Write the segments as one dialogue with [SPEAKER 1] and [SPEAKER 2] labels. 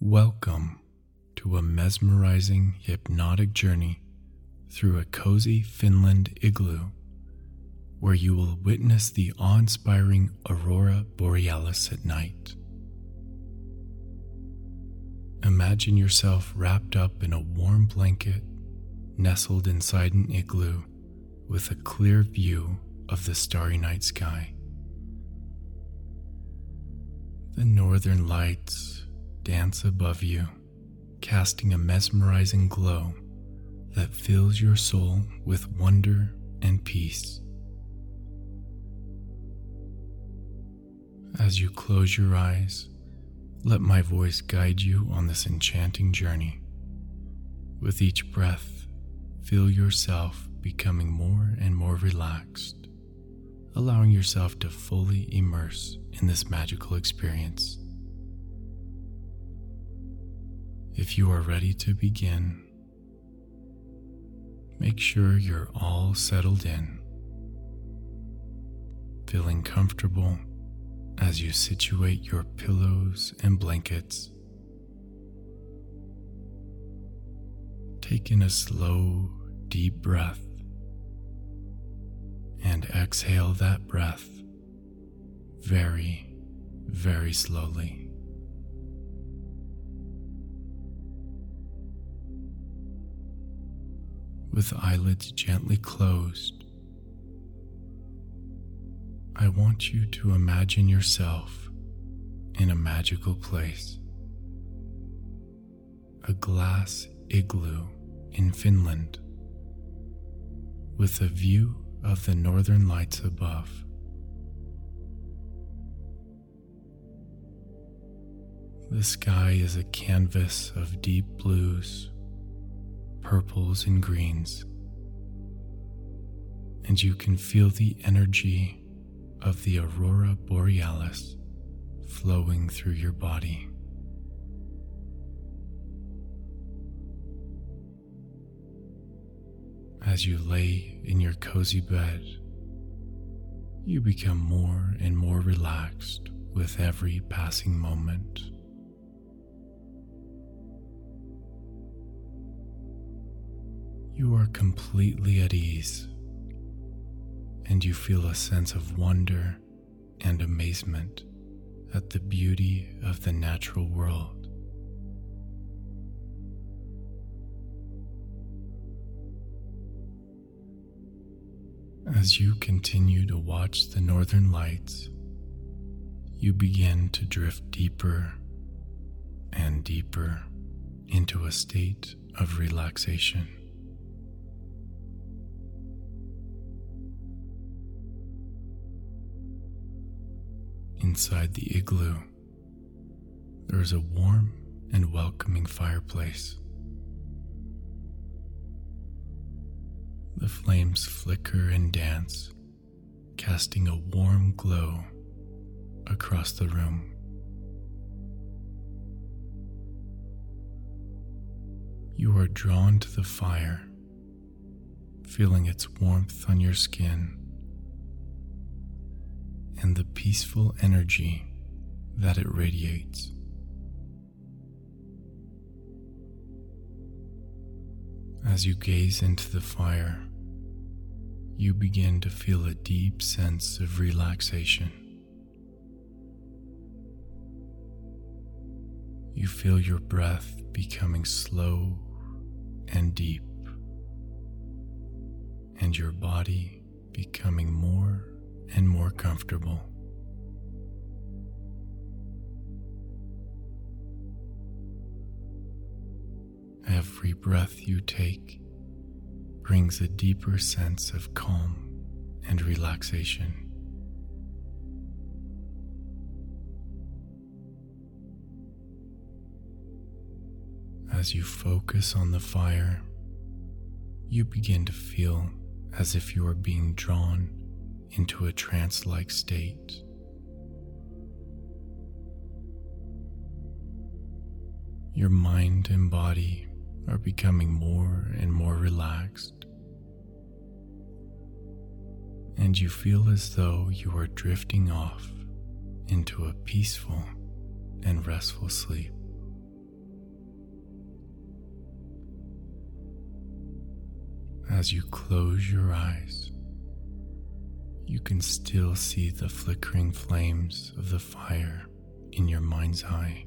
[SPEAKER 1] Welcome to a mesmerizing hypnotic journey through a cozy Finland igloo where you will witness the awe inspiring aurora borealis at night. Imagine yourself wrapped up in a warm blanket, nestled inside an igloo with a clear view of the starry night sky. The northern lights dance above you, casting a mesmerizing glow that fills your soul with wonder and peace. As you close your eyes, let my voice guide you on this enchanting journey. With each breath, feel yourself becoming more and more relaxed, allowing yourself to fully immerse in this magical experience. If you are ready to begin, make sure you're all settled in, feeling comfortable as you situate your pillows and blankets. Take in a slow, deep breath and exhale that breath very, very slowly. With eyelids gently closed, I want you to imagine yourself in a magical place. A glass igloo in Finland with a view of the northern lights above. The sky is a canvas of deep blues, purples, and greens, and you can feel the energy of the aurora borealis flowing through your body. As you lay in your cozy bed, you become more and more relaxed with every passing moment. You are completely at ease and you feel a sense of wonder and amazement at the beauty of the natural world. As you continue to watch the northern lights, you begin to drift deeper and deeper into a state of relaxation. Inside the igloo, there is a warm and welcoming fireplace. The flames flicker and dance, casting a warm glow across the room. You are drawn to the fire, feeling its warmth on your skin and the peaceful energy that it radiates. As you gaze into the fire, you begin to feel a deep sense of relaxation. You feel your breath becoming slow and deep, and your body becoming more and more comfortable. Every breath you take brings a deeper sense of calm and relaxation. As you focus on the fire, you begin to feel as if you are being drawn into a trance like state. Your mind and body are becoming more and more relaxed, and you feel as though you are drifting off into a peaceful and restful sleep. As you close your eyes, you can still see the flickering flames of the fire in your mind's eye.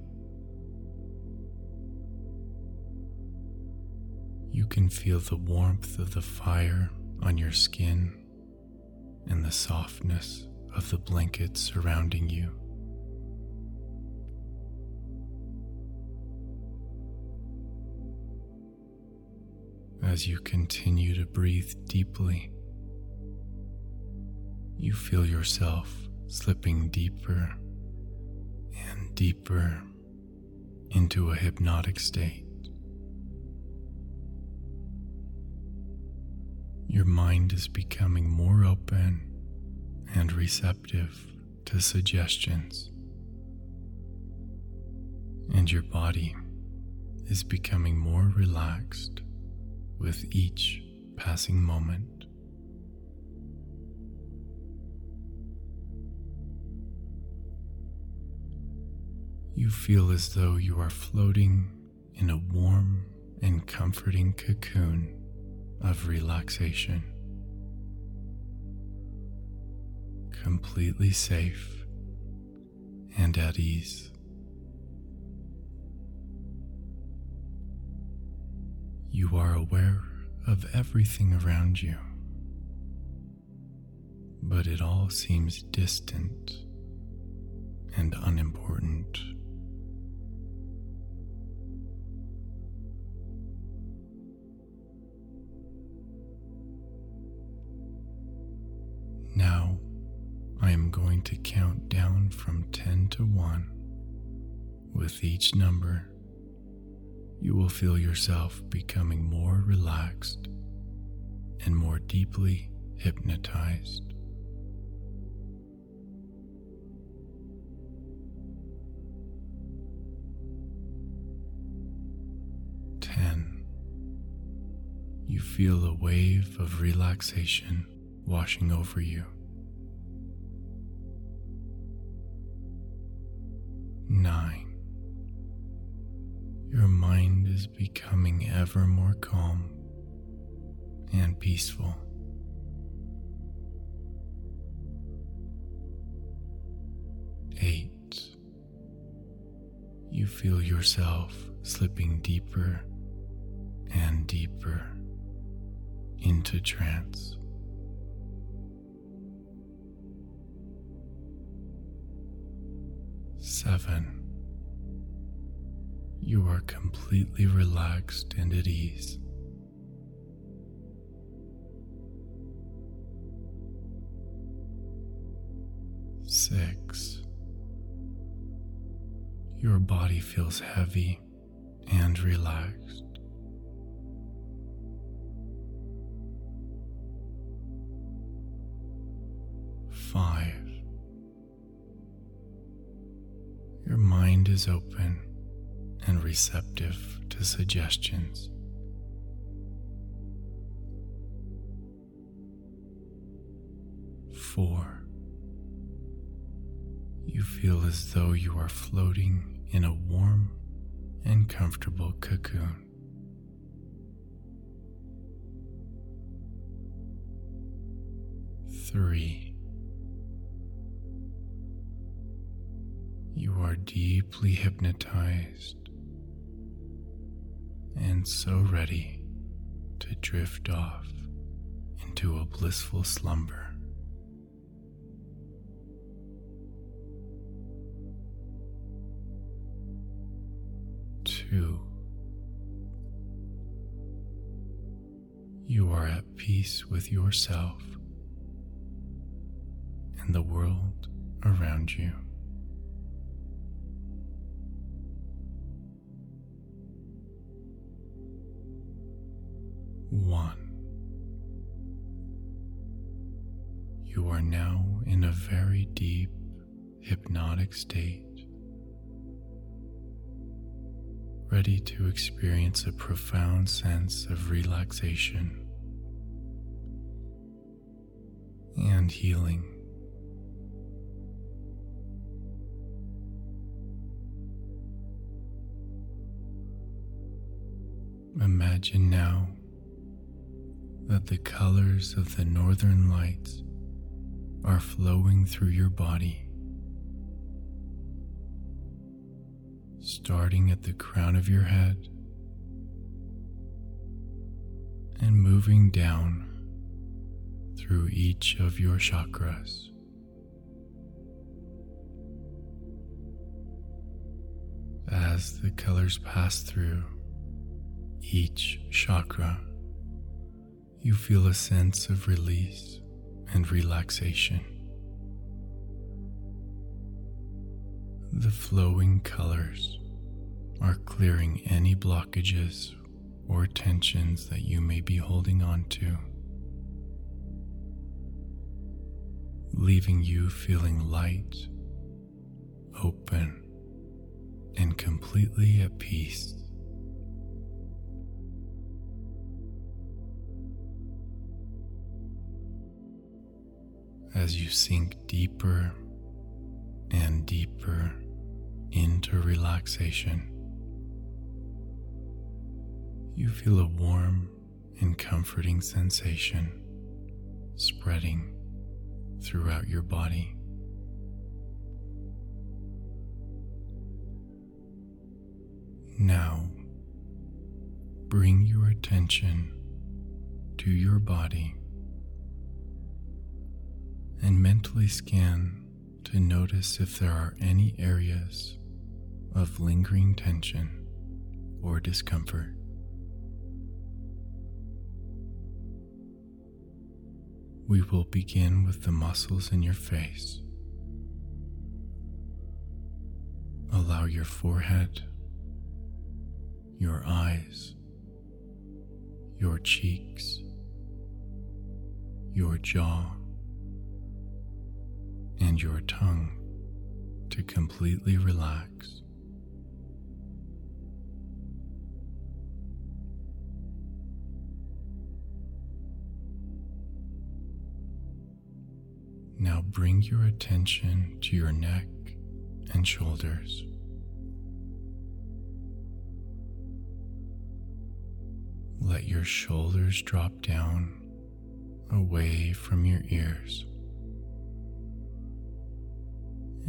[SPEAKER 1] You can feel the warmth of the fire on your skin and the softness of the blanket surrounding you. As you continue to breathe deeply, you feel yourself slipping deeper and deeper into a hypnotic state. Your mind is becoming more open and receptive to suggestions, and your body is becoming more relaxed with each passing moment. You feel as though you are floating in a warm and comforting cocoon of relaxation. Completely safe and at ease. You are aware of everything around you, but it all seems distant and unimportant. Each number, you will feel yourself becoming more relaxed and more deeply hypnotized. Ten. You feel a wave of relaxation washing over you. Nine. Your mind is becoming ever more calm and peaceful. Eight. You feel yourself slipping deeper and deeper into trance. Seven. You are completely relaxed and at ease. Six. Your body feels heavy and relaxed. Five. Your mind is open and receptive to suggestions. Four. You feel as though you are floating in a warm and comfortable cocoon. Three. You are deeply hypnotized and so ready to drift off into a blissful slumber. Two, you are at peace with yourself and the world around you. One. You are now in a very deep hypnotic state, ready to experience a profound sense of relaxation and healing. Imagine now that the colors of the northern lights are flowing through your body, starting at the crown of your head and moving down through each of your chakras. As the colors pass through each chakra, you feel a sense of release and relaxation. The flowing colors are clearing any blockages or tensions that you may be holding on to, leaving you feeling light, open, and completely at peace. As you sink deeper and deeper into relaxation, you feel a warm and comforting sensation spreading throughout your body. Now, bring your attention to your body and mentally scan to notice if there are any areas of lingering tension or discomfort. We will begin with the muscles in your face. Allow your forehead your eyes, your cheeks, your jaw, and your tongue to completely relax. Now bring your attention to your neck and shoulders. Let your shoulders drop down away from your ears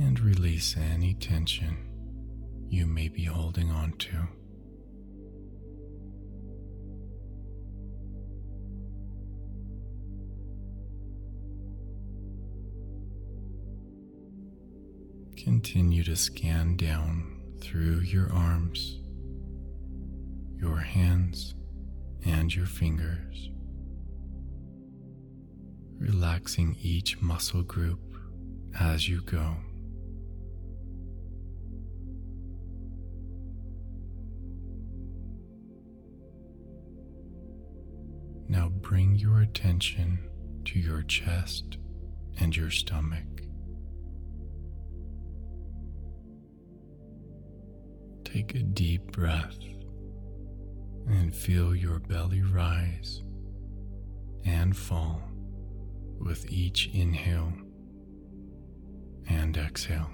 [SPEAKER 1] and release any tension you may be holding on to. Continue to scan down through your arms, your hands, and your fingers, relaxing each muscle group as you go. Bring your attention to your chest and your stomach. Take a deep breath and feel your belly rise and fall with each inhale and exhale.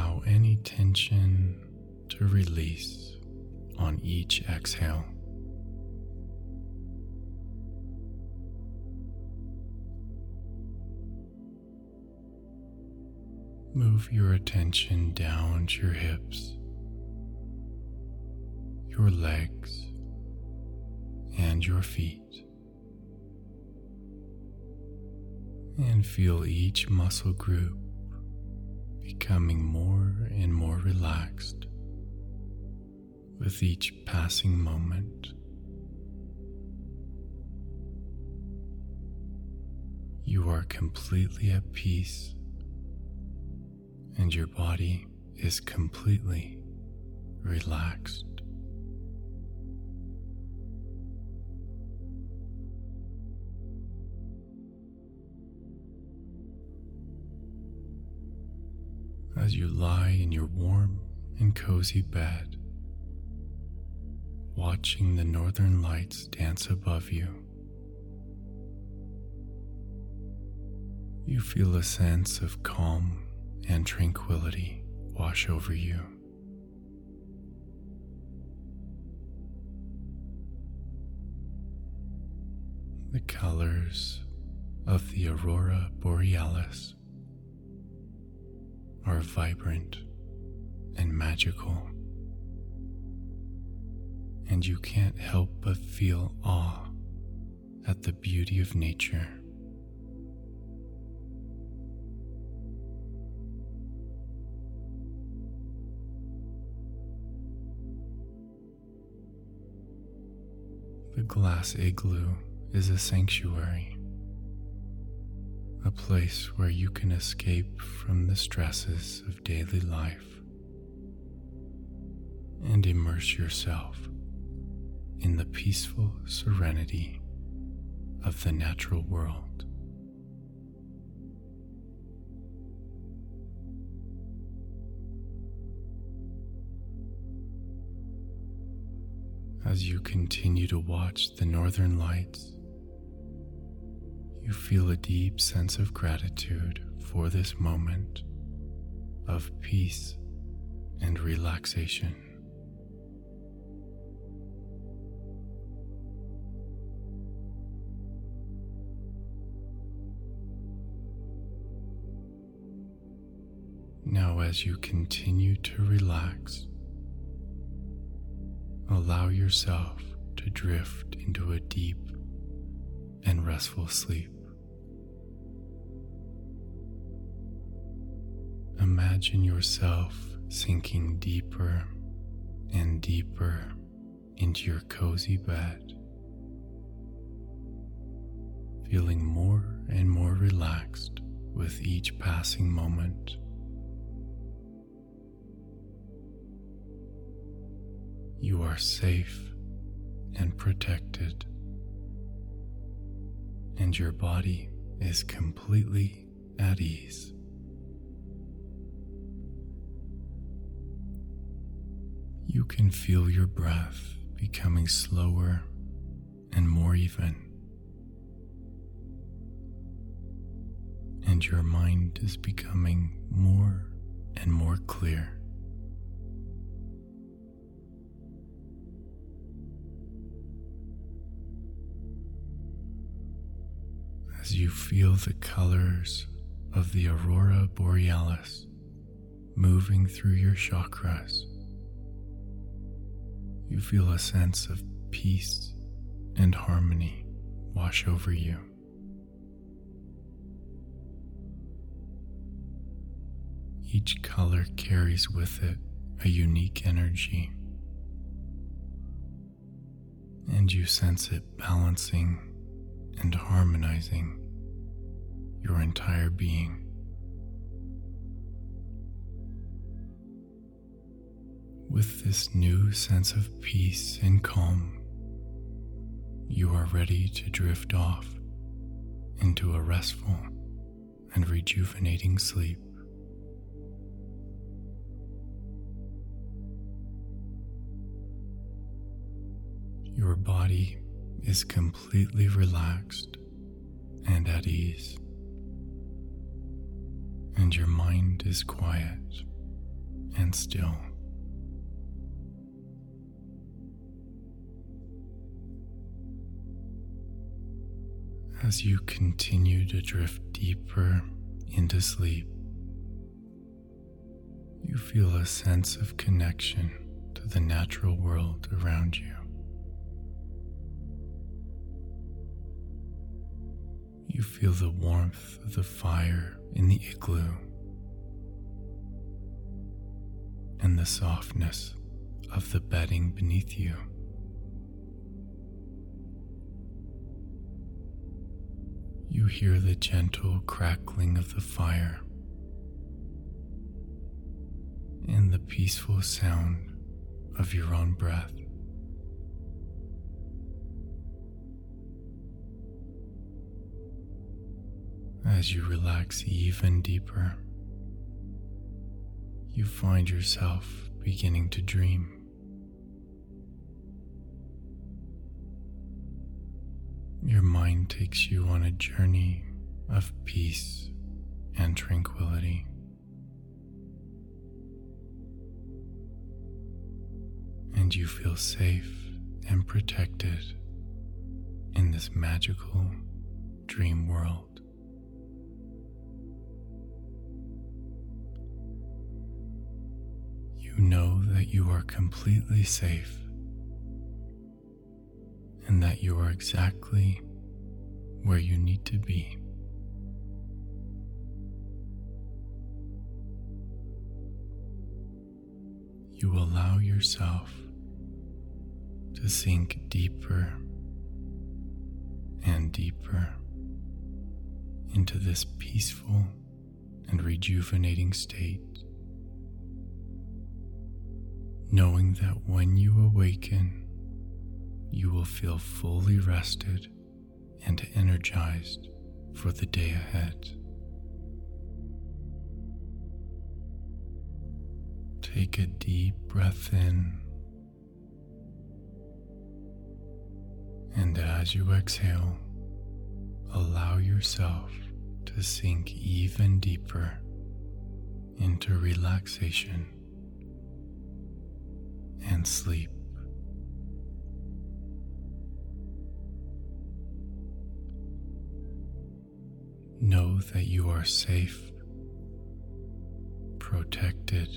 [SPEAKER 1] Allow any tension to release on each exhale. Move your attention down to your hips, your legs, and your feet. And feel each muscle group becoming more and more relaxed with each passing moment. You are completely at peace and your body is completely relaxed. as you lie in your warm and cozy bed, watching the northern lights dance above you. You feel a sense of calm and tranquility wash over you. The colors of the aurora borealis are vibrant and magical, and you can't help but feel awe at the beauty of nature. The glass igloo is a sanctuary, a place where you can escape from the stresses of daily life and immerse yourself in the peaceful serenity of the natural world. As you continue to watch the northern lights, you feel a deep sense of gratitude for this moment of peace and relaxation. Now, as you continue to relax, allow yourself to drift into a deep and restful sleep. Imagine yourself sinking deeper and deeper into your cozy bed, feeling more and more relaxed with each passing moment. You are safe and protected, and your body is completely at ease. You can feel your breath becoming slower and more even, and your mind is becoming more and more clear. as you feel the colors of the aurora borealis moving through your chakras. You feel a sense of peace and harmony wash over you. Each color carries with it a unique energy, and you sense it balancing and harmonizing your entire being. With this new sense of peace and calm, you are ready to drift off into a restful and rejuvenating sleep. Your body is completely relaxed and at ease, and your mind is quiet and still. As you continue to drift deeper into sleep, you feel a sense of connection to the natural world around you. You feel the warmth of the fire in the igloo and the softness of the bedding beneath you. You hear the gentle crackling of the fire and the peaceful sound of your own breath. As you relax even deeper, you find yourself beginning to dream. Your mind takes you on a journey of peace and tranquility. And you feel safe and protected in this magical dream world. You know that you are completely safe and that you are exactly where you need to be. You allow yourself to sink deeper and deeper into this peaceful and rejuvenating state, knowing that when you awaken, you will feel fully rested and energized for the day ahead. Take a deep breath in, and as you exhale, allow yourself to sink even deeper into relaxation and sleep. Know that you are safe, protected,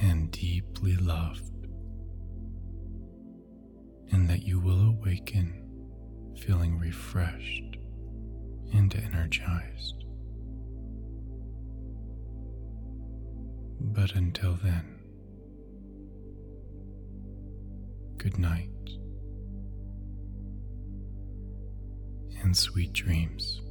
[SPEAKER 1] and deeply loved, and that you will awaken feeling refreshed and energized. But until then, good night and sweet dreams.